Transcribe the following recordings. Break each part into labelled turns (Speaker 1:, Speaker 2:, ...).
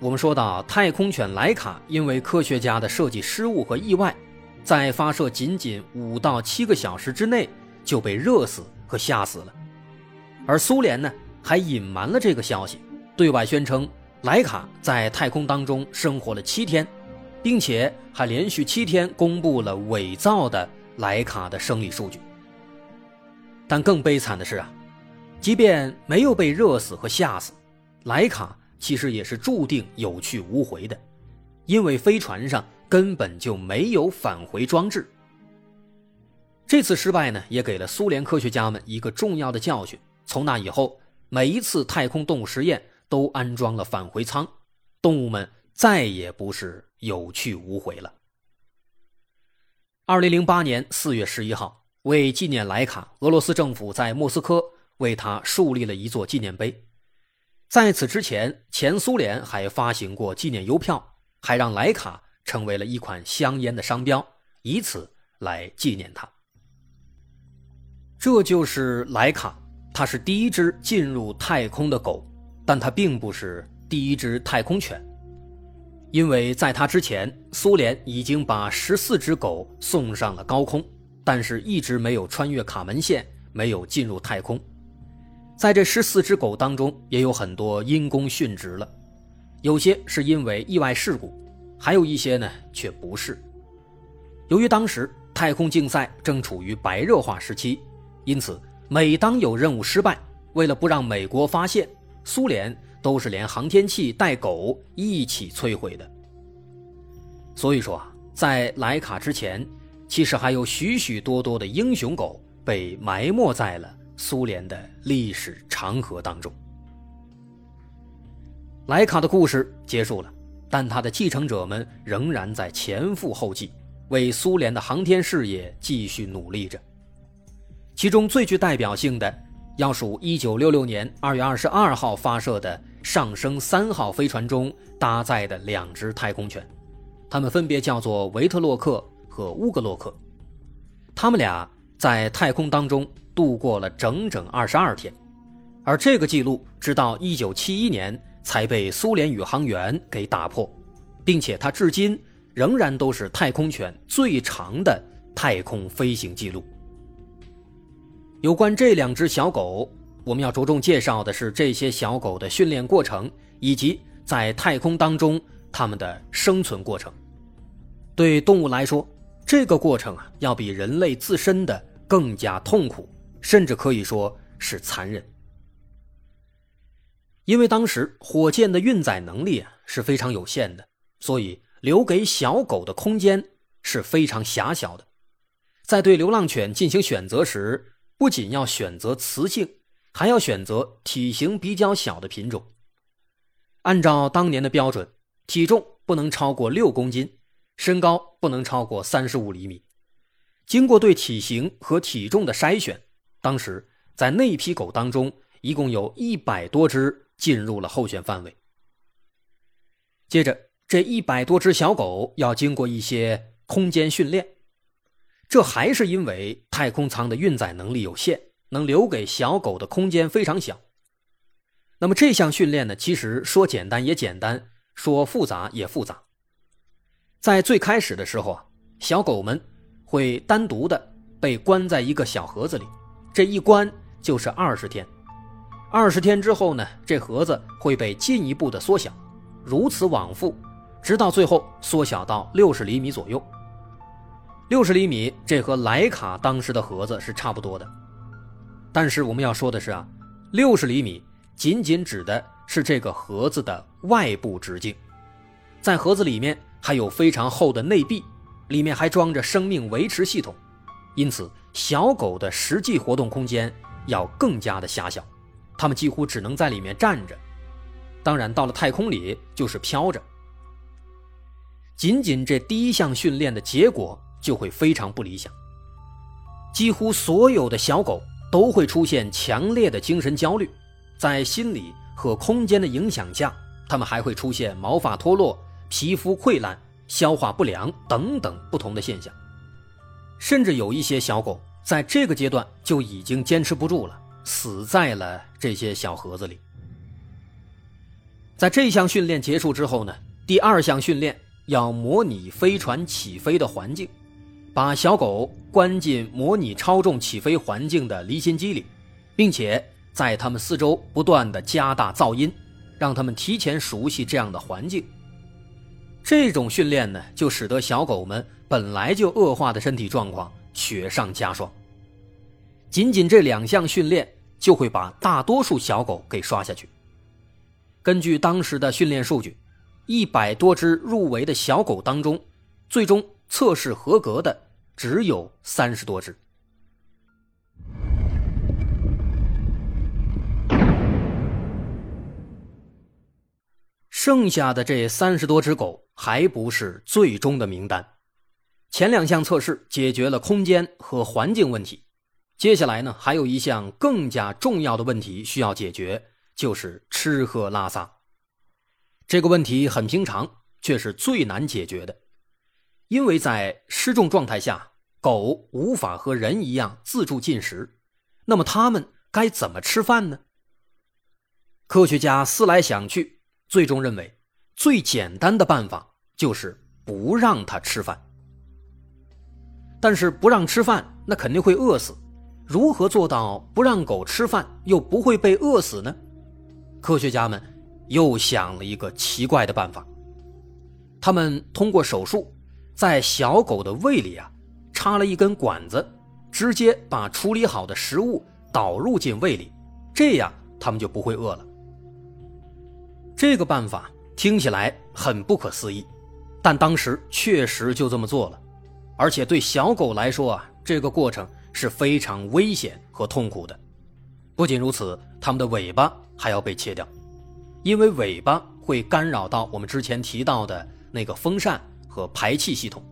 Speaker 1: 我们说到，太空犬莱卡因为科学家的设计失误和意外，在发射仅仅五到七个小时之内就被热死和吓死了。而苏联呢，还隐瞒了这个消息，对外宣称莱卡在太空当中生活了七天，并且还连续七天公布了伪造的莱卡的生理数据。但更悲惨的是啊，即便没有被热死和吓死，莱卡。其实也是注定有去无回的，因为飞船上根本就没有返回装置。这次失败呢，也给了苏联科学家们一个重要的教训。从那以后，每一次太空动物实验都安装了返回舱，动物们再也不是有去无回了。二零零八年四月十一号，为纪念莱卡，俄罗斯政府在莫斯科为他树立了一座纪念碑。在此之前，前苏联还发行过纪念邮票，还让莱卡成为了一款香烟的商标，以此来纪念它。这就是莱卡，它是第一只进入太空的狗，但它并不是第一只太空犬，因为在它之前，苏联已经把十四只狗送上了高空，但是一直没有穿越卡门线，没有进入太空。在这十四只狗当中，也有很多因公殉职了，有些是因为意外事故，还有一些呢却不是。由于当时太空竞赛正处于白热化时期，因此每当有任务失败，为了不让美国发现，苏联都是连航天器带狗一起摧毁的。所以说啊，在莱卡之前，其实还有许许多多的英雄狗被埋没在了。苏联的历史长河当中，莱卡的故事结束了，但他的继承者们仍然在前赴后继，为苏联的航天事业继续努力着。其中最具代表性的，要数1966年2月22号发射的上升三号飞船中搭载的两只太空犬，它们分别叫做维特洛克和乌格洛克，他们俩在太空当中。度过了整整二十二天，而这个记录直到一九七一年才被苏联宇航员给打破，并且它至今仍然都是太空犬最长的太空飞行记录。有关这两只小狗，我们要着重介绍的是这些小狗的训练过程，以及在太空当中它们的生存过程。对动物来说，这个过程啊，要比人类自身的更加痛苦。甚至可以说是残忍，因为当时火箭的运载能力啊是非常有限的，所以留给小狗的空间是非常狭小的。在对流浪犬进行选择时，不仅要选择雌性，还要选择体型比较小的品种。按照当年的标准，体重不能超过六公斤，身高不能超过三十五厘米。经过对体型和体重的筛选。当时在那批狗当中，一共有一百多只进入了候选范围。接着，这一百多只小狗要经过一些空间训练，这还是因为太空舱的运载能力有限，能留给小狗的空间非常小。那么这项训练呢，其实说简单也简单，说复杂也复杂。在最开始的时候啊，小狗们会单独的被关在一个小盒子里。这一关就是二十天，二十天之后呢，这盒子会被进一步的缩小，如此往复，直到最后缩小到六十厘米左右。六十厘米，这和莱卡当时的盒子是差不多的。但是我们要说的是啊，六十厘米仅仅指的是这个盒子的外部直径，在盒子里面还有非常厚的内壁，里面还装着生命维持系统。因此，小狗的实际活动空间要更加的狭小，它们几乎只能在里面站着。当然，到了太空里就是飘着。仅仅这第一项训练的结果就会非常不理想。几乎所有的小狗都会出现强烈的精神焦虑，在心理和空间的影响下，它们还会出现毛发脱落、皮肤溃烂、消化不良等等不同的现象。甚至有一些小狗在这个阶段就已经坚持不住了，死在了这些小盒子里。在这项训练结束之后呢，第二项训练要模拟飞船起飞的环境，把小狗关进模拟超重起飞环境的离心机里，并且在它们四周不断的加大噪音，让它们提前熟悉这样的环境。这种训练呢，就使得小狗们本来就恶化的身体状况雪上加霜。仅仅这两项训练，就会把大多数小狗给刷下去。根据当时的训练数据，一百多只入围的小狗当中，最终测试合格的只有三十多只。剩下的这三十多只狗还不是最终的名单。前两项测试解决了空间和环境问题，接下来呢，还有一项更加重要的问题需要解决，就是吃喝拉撒。这个问题很平常，却是最难解决的，因为在失重状态下，狗无法和人一样自助进食，那么它们该怎么吃饭呢？科学家思来想去。最终认为，最简单的办法就是不让它吃饭。但是不让吃饭，那肯定会饿死。如何做到不让狗吃饭又不会被饿死呢？科学家们又想了一个奇怪的办法。他们通过手术，在小狗的胃里啊插了一根管子，直接把处理好的食物导入进胃里，这样它们就不会饿了。这个办法听起来很不可思议，但当时确实就这么做了，而且对小狗来说啊，这个过程是非常危险和痛苦的。不仅如此，它们的尾巴还要被切掉，因为尾巴会干扰到我们之前提到的那个风扇和排气系统。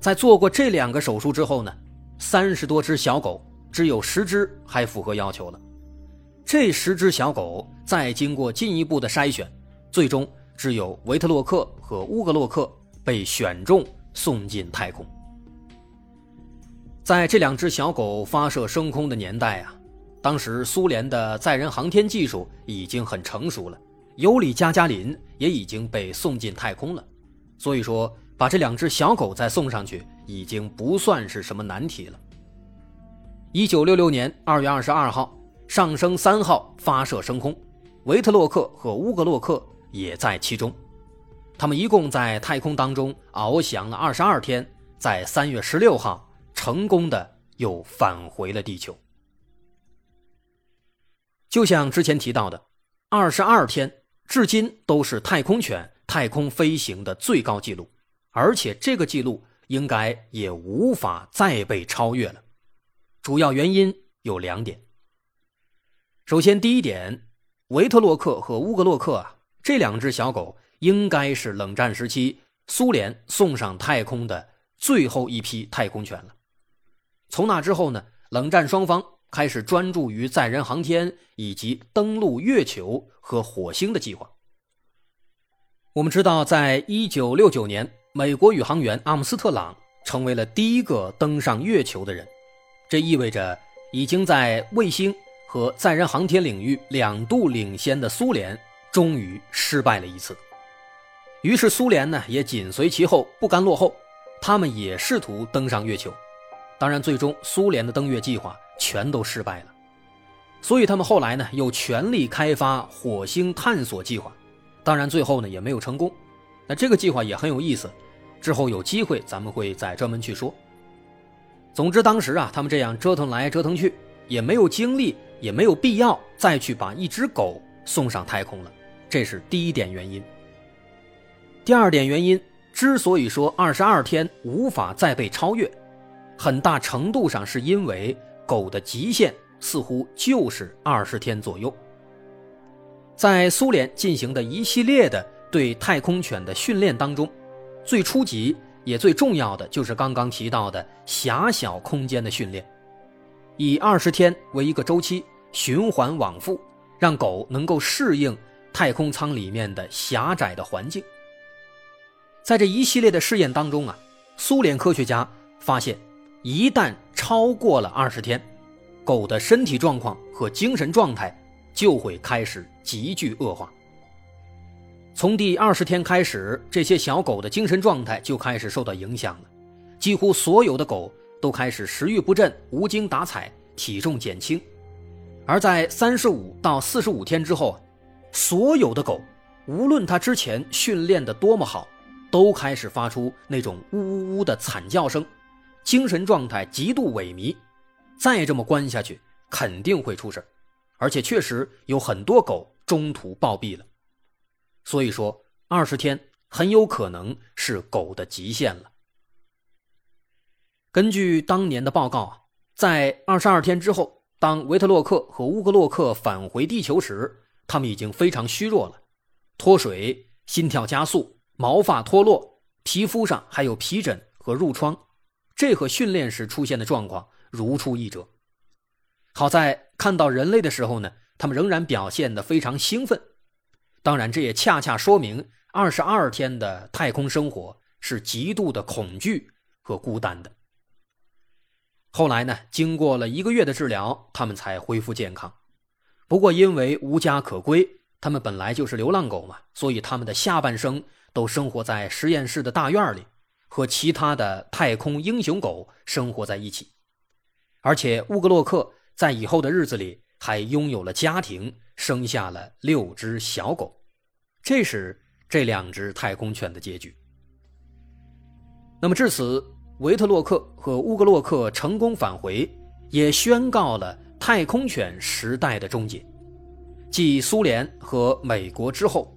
Speaker 1: 在做过这两个手术之后呢，三十多只小狗只有十只还符合要求了。这十只小狗再经过进一步的筛选，最终只有维特洛克和乌格洛克被选中送进太空。在这两只小狗发射升空的年代啊，当时苏联的载人航天技术已经很成熟了，尤里加加林也已经被送进太空了，所以说把这两只小狗再送上去已经不算是什么难题了。一九六六年二月二十二号。上升三号发射升空，维特洛克和乌格洛克也在其中。他们一共在太空当中翱翔了二十二天，在三月十六号成功的又返回了地球。就像之前提到的，二十二天至今都是太空犬太空飞行的最高纪录，而且这个纪录应该也无法再被超越了。主要原因有两点。首先，第一点，维特洛克和乌格洛克啊，这两只小狗应该是冷战时期苏联送上太空的最后一批太空犬了。从那之后呢，冷战双方开始专注于载人航天以及登陆月球和火星的计划。我们知道，在一九六九年，美国宇航员阿姆斯特朗成为了第一个登上月球的人，这意味着已经在卫星。和载人航天领域两度领先的苏联终于失败了一次，于是苏联呢也紧随其后，不甘落后，他们也试图登上月球。当然，最终苏联的登月计划全都失败了，所以他们后来呢又全力开发火星探索计划，当然最后呢也没有成功。那这个计划也很有意思，之后有机会咱们会再专门去说。总之，当时啊他们这样折腾来折腾去，也没有精力。也没有必要再去把一只狗送上太空了，这是第一点原因。第二点原因，之所以说二十二天无法再被超越，很大程度上是因为狗的极限似乎就是二十天左右。在苏联进行的一系列的对太空犬的训练当中，最初级也最重要的就是刚刚提到的狭小空间的训练，以二十天为一个周期，循环往复，让狗能够适应太空舱里面的狭窄的环境。在这一系列的试验当中啊，苏联科学家发现，一旦超过了二十天，狗的身体状况和精神状态就会开始急剧恶化。从第二十天开始，这些小狗的精神状态就开始受到影响了，几乎所有的狗都开始食欲不振、无精打采、体重减轻。而在三十五到四十五天之后，所有的狗，无论它之前训练的多么好，都开始发出那种呜呜呜的惨叫声，精神状态极度萎靡。再这么关下去，肯定会出事而且确实有很多狗中途暴毙了。所以说，二十天很有可能是狗的极限了。根据当年的报告，在二十二天之后，当维特洛克和乌格洛克返回地球时，他们已经非常虚弱了，脱水、心跳加速、毛发脱落，皮肤上还有皮疹和褥疮，这和训练时出现的状况如出一辙。好在看到人类的时候呢，他们仍然表现得非常兴奋。当然，这也恰恰说明二十二天的太空生活是极度的恐惧和孤单的。后来呢，经过了一个月的治疗，他们才恢复健康。不过，因为无家可归，他们本来就是流浪狗嘛，所以他们的下半生都生活在实验室的大院里，和其他的太空英雄狗生活在一起。而且，乌格洛克在以后的日子里还拥有了家庭。生下了六只小狗，这是这两只太空犬的结局。那么至此，维特洛克和乌格洛克成功返回，也宣告了太空犬时代的终结。继苏联和美国之后，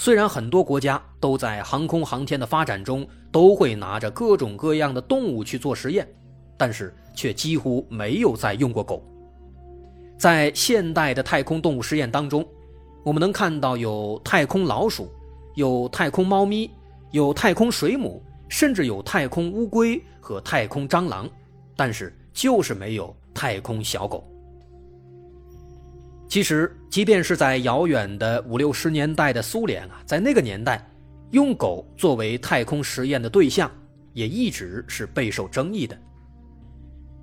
Speaker 1: 虽然很多国家都在航空航天的发展中都会拿着各种各样的动物去做实验，但是却几乎没有再用过狗。在现代的太空动物实验当中，我们能看到有太空老鼠，有太空猫咪，有太空水母，甚至有太空乌龟和太空蟑螂，但是就是没有太空小狗。其实，即便是在遥远的五六十年代的苏联啊，在那个年代，用狗作为太空实验的对象，也一直是备受争议的。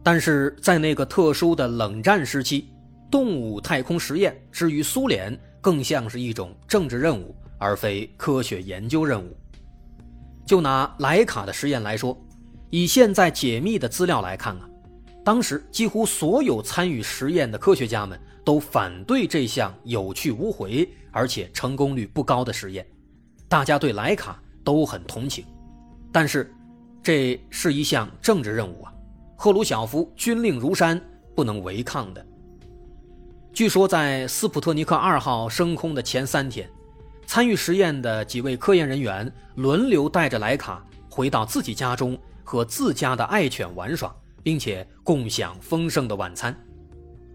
Speaker 1: 但是在那个特殊的冷战时期，动物太空实验之于苏联，更像是一种政治任务，而非科学研究任务。就拿莱卡的实验来说，以现在解密的资料来看啊，当时几乎所有参与实验的科学家们都反对这项有去无回而且成功率不高的实验。大家对莱卡都很同情，但是这是一项政治任务啊，赫鲁晓夫军令如山，不能违抗的。据说，在斯普特尼克二号升空的前三天，参与实验的几位科研人员轮流带着莱卡回到自己家中和自家的爱犬玩耍，并且共享丰盛的晚餐，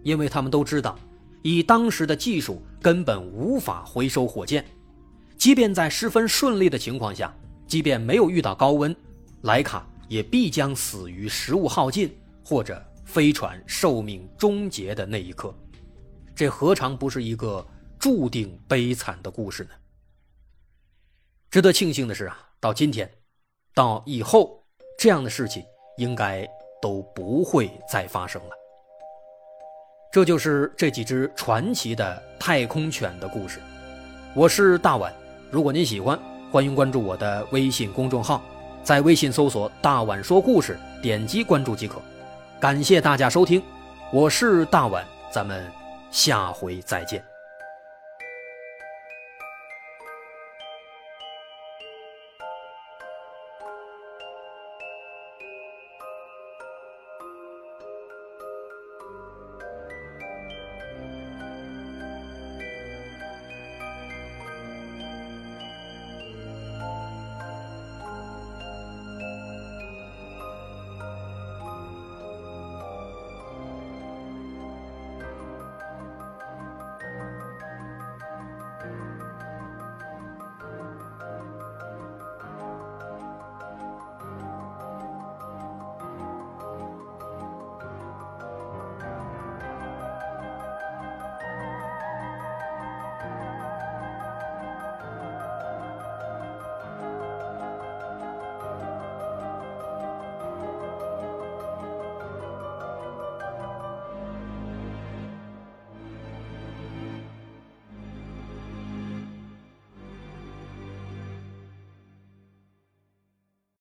Speaker 1: 因为他们都知道，以当时的技术根本无法回收火箭，即便在十分顺利的情况下，即便没有遇到高温，莱卡也必将死于食物耗尽或者飞船寿命终结的那一刻。这何尝不是一个注定悲惨的故事呢？值得庆幸的是啊，到今天，到以后，这样的事情应该都不会再发生了。这就是这几只传奇的太空犬的故事。我是大碗，如果您喜欢，欢迎关注我的微信公众号，在微信搜索“大碗说故事”，点击关注即可。感谢大家收听，我是大碗，咱们。下回再见。